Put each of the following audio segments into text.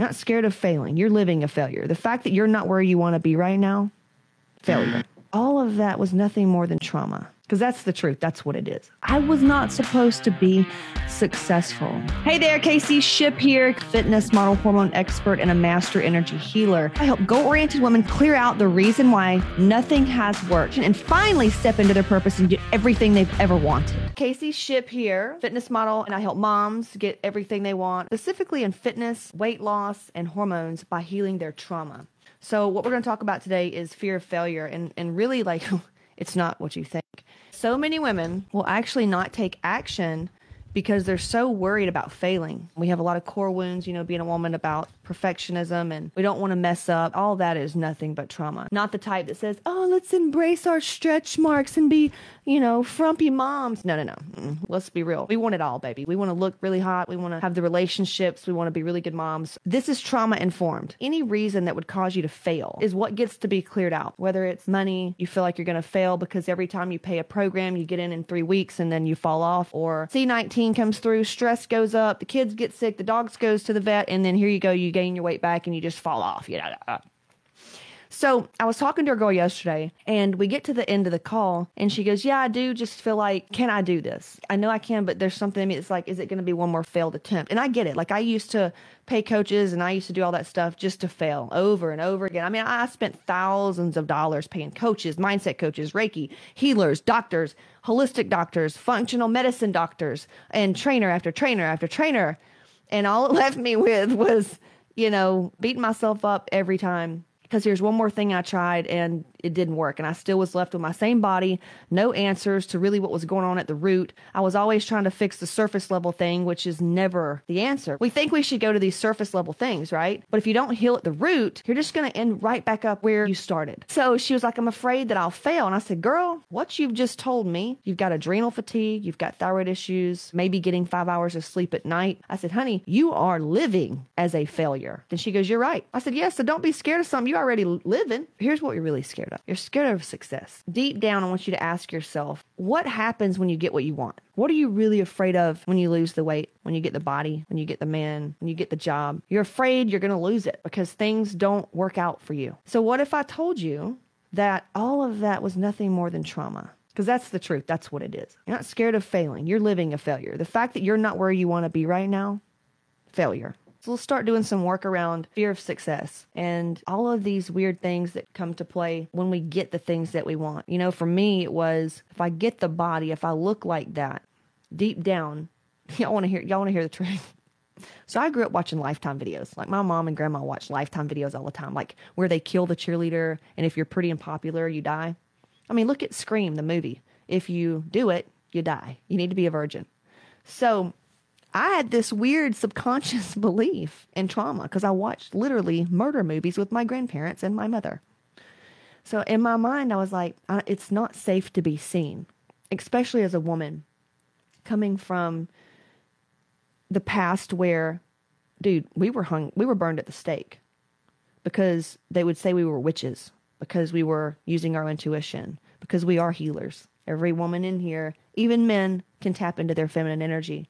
You're not scared of failing. You're living a failure. The fact that you're not where you want to be right now, failure. Mm. All of that was nothing more than trauma. Because that's the truth. That's what it is. I was not supposed to be successful. Hey there, Casey Shipp here, fitness model, hormone expert, and a master energy healer. I help goal oriented women clear out the reason why nothing has worked and finally step into their purpose and get everything they've ever wanted. Casey Shipp here, fitness model, and I help moms get everything they want, specifically in fitness, weight loss, and hormones by healing their trauma. So, what we're going to talk about today is fear of failure and, and really like it's not what you think. So many women will actually not take action because they're so worried about failing. We have a lot of core wounds, you know, being a woman about perfectionism and we don't want to mess up. All that is nothing but trauma. Not the type that says, oh, let's embrace our stretch marks and be, you know, frumpy moms. No, no, no. Let's be real. We want it all, baby. We want to look really hot. We want to have the relationships. We want to be really good moms. This is trauma informed. Any reason that would cause you to fail is what gets to be cleared out. Whether it's money, you feel like you're going to fail because every time you pay a program, you get in in three weeks and then you fall off, or C19 comes through, stress goes up, the kids get sick, the dogs goes to the vet, and then here you go, you gain your weight back and you just fall off. You know. So I was talking to a girl yesterday, and we get to the end of the call, and she goes, "Yeah, I do just feel like, can I do this? I know I can, but there's something in me that's like, is it going to be one more failed attempt?" And I get it. Like I used to pay coaches, and I used to do all that stuff just to fail over and over again. I mean, I spent thousands of dollars paying coaches, mindset coaches, Reiki, healers, doctors, holistic doctors, functional medicine doctors, and trainer after trainer after trainer. And all it left me with was you know, beating myself up every time because here's one more thing I tried and it didn't work. And I still was left with my same body, no answers to really what was going on at the root. I was always trying to fix the surface level thing, which is never the answer. We think we should go to these surface level things, right? But if you don't heal at the root, you're just going to end right back up where you started. So she was like, I'm afraid that I'll fail. And I said, Girl, what you've just told me, you've got adrenal fatigue, you've got thyroid issues, maybe getting five hours of sleep at night. I said, Honey, you are living as a failure. And she goes, You're right. I said, Yes, so don't be scared of something you already living. Here's what you're really scared of. You're scared of success. Deep down, I want you to ask yourself, what happens when you get what you want? What are you really afraid of when you lose the weight, when you get the body, when you get the man, when you get the job? You're afraid you're going to lose it because things don't work out for you. So, what if I told you that all of that was nothing more than trauma? Because that's the truth. That's what it is. You're not scared of failing. You're living a failure. The fact that you're not where you want to be right now, failure. So we'll start doing some work around fear of success and all of these weird things that come to play when we get the things that we want. You know, for me, it was if I get the body, if I look like that, deep down, y'all want to hear y'all want to hear the truth. So I grew up watching Lifetime videos. Like my mom and grandma watched Lifetime videos all the time, like where they kill the cheerleader, and if you're pretty and popular, you die. I mean, look at Scream, the movie. If you do it, you die. You need to be a virgin. So I had this weird subconscious belief in trauma because I watched literally murder movies with my grandparents and my mother. So in my mind, I was like, it's not safe to be seen, especially as a woman coming from the past where, dude, we were hung, we were burned at the stake because they would say we were witches because we were using our intuition because we are healers. Every woman in here, even men, can tap into their feminine energy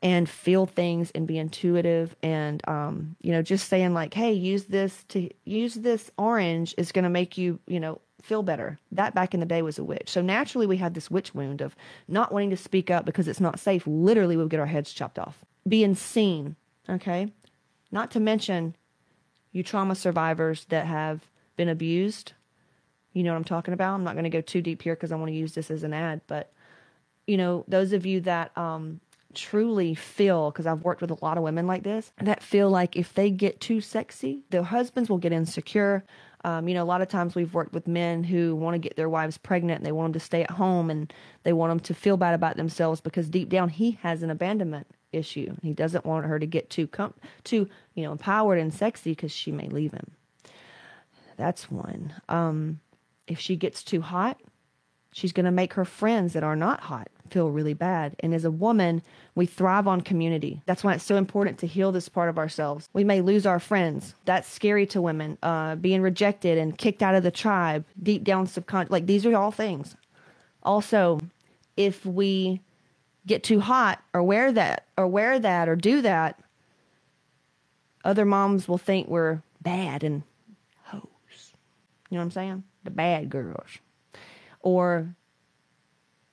and feel things and be intuitive and um, you know just saying like hey use this to use this orange is going to make you you know feel better. That back in the day was a witch. So naturally we had this witch wound of not wanting to speak up because it's not safe. Literally we would get our heads chopped off. Being seen okay? Not to mention you trauma survivors that have been abused. You know what i'm talking about? I'm not going to go too deep here because i want to use this as an ad but you know those of you that um, truly feel, because I've worked with a lot of women like this, that feel like if they get too sexy, their husbands will get insecure. Um, you know, a lot of times we've worked with men who want to get their wives pregnant and they want them to stay at home and they want them to feel bad about themselves because deep down he has an abandonment issue. He doesn't want her to get too com- too you know empowered and sexy because she may leave him. That's one. Um, if she gets too hot, she's going to make her friends that are not hot feel really bad. And as a woman, we thrive on community. That's why it's so important to heal this part of ourselves. We may lose our friends. That's scary to women. Uh, being rejected and kicked out of the tribe, deep down subconscious. Like these are all things. Also, if we get too hot or wear that or wear that or do that, Other moms will think we're bad and hoes. You know what I'm saying? The bad girls. Or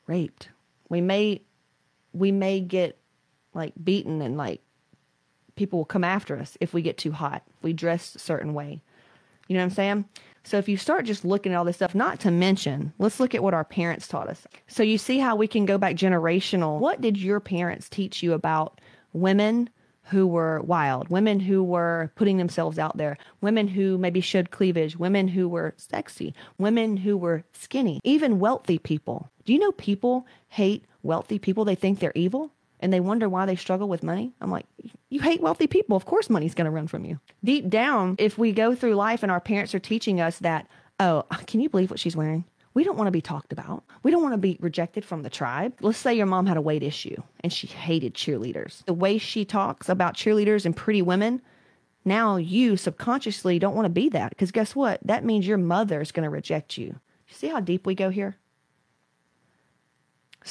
raped. We may we may get like beaten and like people will come after us if we get too hot. If we dress a certain way. You know what I'm saying? So if you start just looking at all this stuff, not to mention, let's look at what our parents taught us. So you see how we can go back generational. What did your parents teach you about women who were wild, women who were putting themselves out there, women who maybe showed cleavage, women who were sexy, women who were skinny, even wealthy people. Do you know people hate wealthy people? They think they're evil and they wonder why they struggle with money. I'm like, you hate wealthy people. Of course, money's going to run from you. Deep down, if we go through life and our parents are teaching us that, oh, can you believe what she's wearing? We don't want to be talked about. We don't want to be rejected from the tribe. Let's say your mom had a weight issue and she hated cheerleaders. The way she talks about cheerleaders and pretty women, now you subconsciously don't want to be that because guess what? That means your mother is going to reject you. You see how deep we go here?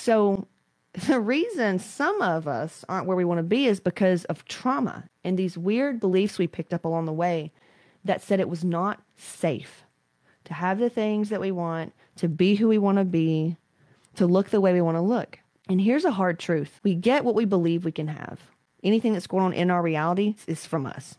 So, the reason some of us aren't where we want to be is because of trauma and these weird beliefs we picked up along the way that said it was not safe to have the things that we want, to be who we want to be, to look the way we want to look. And here's a hard truth we get what we believe we can have. Anything that's going on in our reality is from us.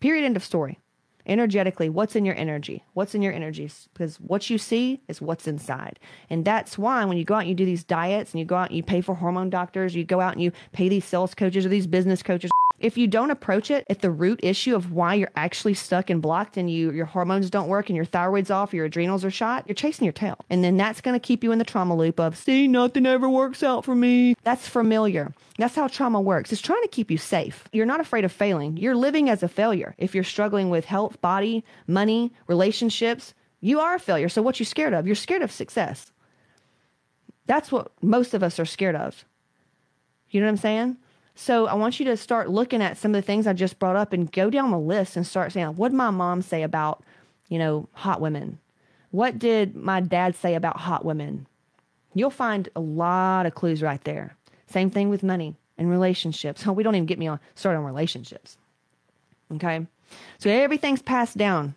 Period. End of story. Energetically, what's in your energy? What's in your energies? Because what you see is what's inside. And that's why when you go out and you do these diets and you go out and you pay for hormone doctors, you go out and you pay these sales coaches or these business coaches if you don't approach it at the root issue of why you're actually stuck and blocked and you your hormones don't work and your thyroid's off, your adrenals are shot, you're chasing your tail. And then that's going to keep you in the trauma loop of, see, nothing ever works out for me. That's familiar. That's how trauma works. It's trying to keep you safe. You're not afraid of failing. You're living as a failure. If you're struggling with health, body, money, relationships, you are a failure. So what you scared of? You're scared of success. That's what most of us are scared of. You know what I'm saying? So I want you to start looking at some of the things I just brought up and go down the list and start saying, what did my mom say about, you know, hot women? What did my dad say about hot women? You'll find a lot of clues right there. Same thing with money and relationships. We don't even get me on start on relationships. Okay. So everything's passed down.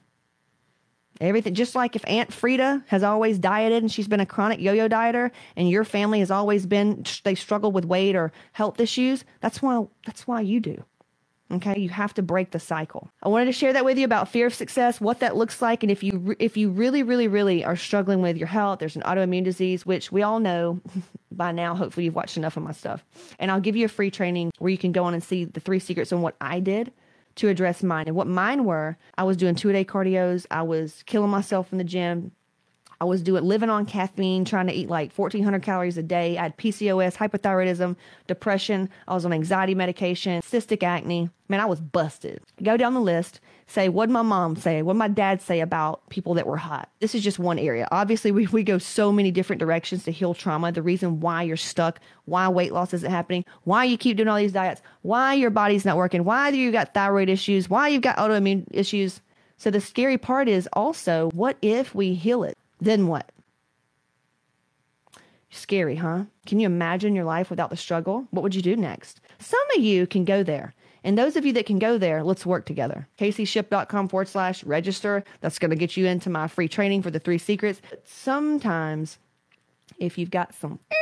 Everything, just like if Aunt Frida has always dieted and she's been a chronic yo yo dieter, and your family has always been, they struggle with weight or health issues, that's why, that's why you do. Okay, you have to break the cycle. I wanted to share that with you about fear of success, what that looks like, and if you if you really, really, really are struggling with your health, there's an autoimmune disease, which we all know by now. Hopefully, you've watched enough of my stuff, and I'll give you a free training where you can go on and see the three secrets on what I did to address mine. And what mine were, I was doing two a day cardios. I was killing myself in the gym. I was doing living on caffeine, trying to eat like 1400 calories a day. I had PCOS, hypothyroidism, depression. I was on anxiety medication, cystic acne. Man, I was busted. Go down the list, say, what my mom say? What my dad say about people that were hot? This is just one area. Obviously, we, we go so many different directions to heal trauma. The reason why you're stuck, why weight loss isn't happening, why you keep doing all these diets, why your body's not working, why you got thyroid issues, why you've got autoimmune issues. So the scary part is also, what if we heal it? Then what? Scary, huh? Can you imagine your life without the struggle? What would you do next? Some of you can go there. And those of you that can go there, let's work together. CaseyShipp.com forward slash register. That's going to get you into my free training for the three secrets. But Sometimes, if you've got some eh,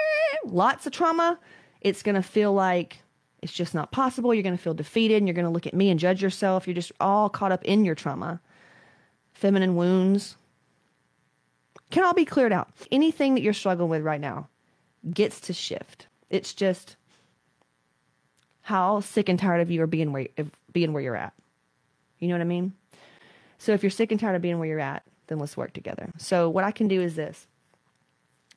lots of trauma, it's going to feel like it's just not possible. You're going to feel defeated and you're going to look at me and judge yourself. You're just all caught up in your trauma. Feminine wounds, can all be cleared out. Anything that you're struggling with right now gets to shift. It's just how sick and tired of you are being where being where you're at. You know what I mean? So if you're sick and tired of being where you're at, then let's work together. So what I can do is this.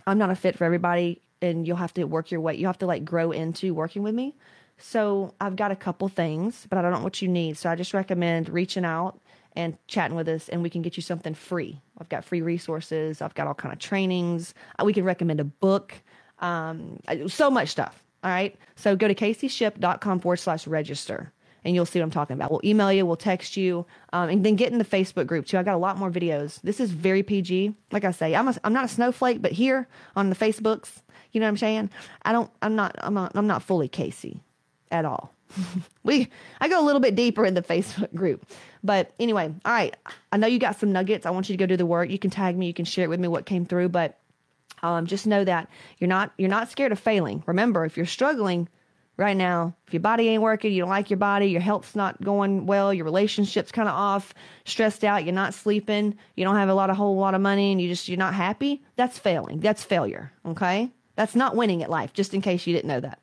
I'm not a fit for everybody and you'll have to work your way. You have to like grow into working with me. So I've got a couple things, but I don't know what you need. So I just recommend reaching out and chatting with us and we can get you something free. I've got free resources. I've got all kind of trainings. Uh, we can recommend a book. Um, so much stuff all right? So go to caseyshipp.com forward slash register and you'll see what i'm talking about. We'll email you we'll text you um, and then get in the facebook group too. I got a lot more videos. This is very pg like i say i'm, a, I'm not a snowflake but here on the facebooks you know what i'm saying? I don't i'm not i'm not i'm not fully casey at all we I go a little bit deeper in the Facebook group. But anyway, all right. I know you got some nuggets. I want you to go do the work. You can tag me, you can share it with me what came through, but um, just know that you're not you're not scared of failing. Remember, if you're struggling right now, if your body ain't working, you don't like your body, your health's not going well, your relationship's kind of off, stressed out, you're not sleeping, you don't have a lot of whole lot of money, and you just you're not happy. That's failing. That's failure. Okay, that's not winning at life. Just in case you didn't know that.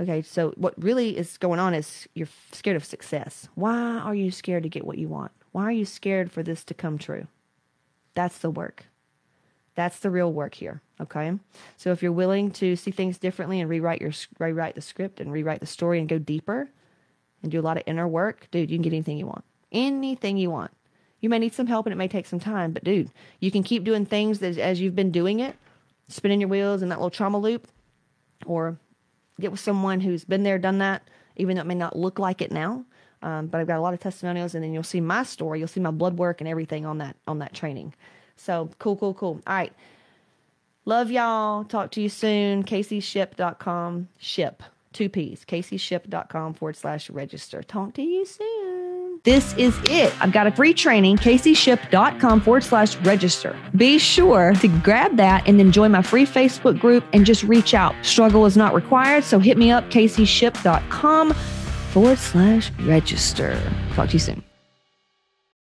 Okay, so what really is going on is you're scared of success. Why are you scared to get what you want? Why are you scared for this to come true? That's the work. That's the real work here. Okay. So if you're willing to see things differently and rewrite your rewrite the script and rewrite the story and go deeper and do a lot of inner work, dude, you can get anything you want. Anything you want. You may need some help and it may take some time, but dude, you can keep doing things as, as you've been doing it, spinning your wheels in that little trauma loop, or get with someone who's been there, done that, even though it may not look like it now. Um, but I've got a lot of testimonials, and then you'll see my story. You'll see my blood work and everything on that on that training. So cool, cool, cool. All right. Love y'all. Talk to you soon. CaseyShipp.com. Shipp. Two P's. CaseyShipp.com forward slash register. Talk to you soon. This is it. I've got a free training, CaseyShipp.com forward slash register. Be sure to grab that and then join my free Facebook group and just reach out. Struggle is not required, so hit me up, CaseyShipp.com forward slash register. Talk to you soon.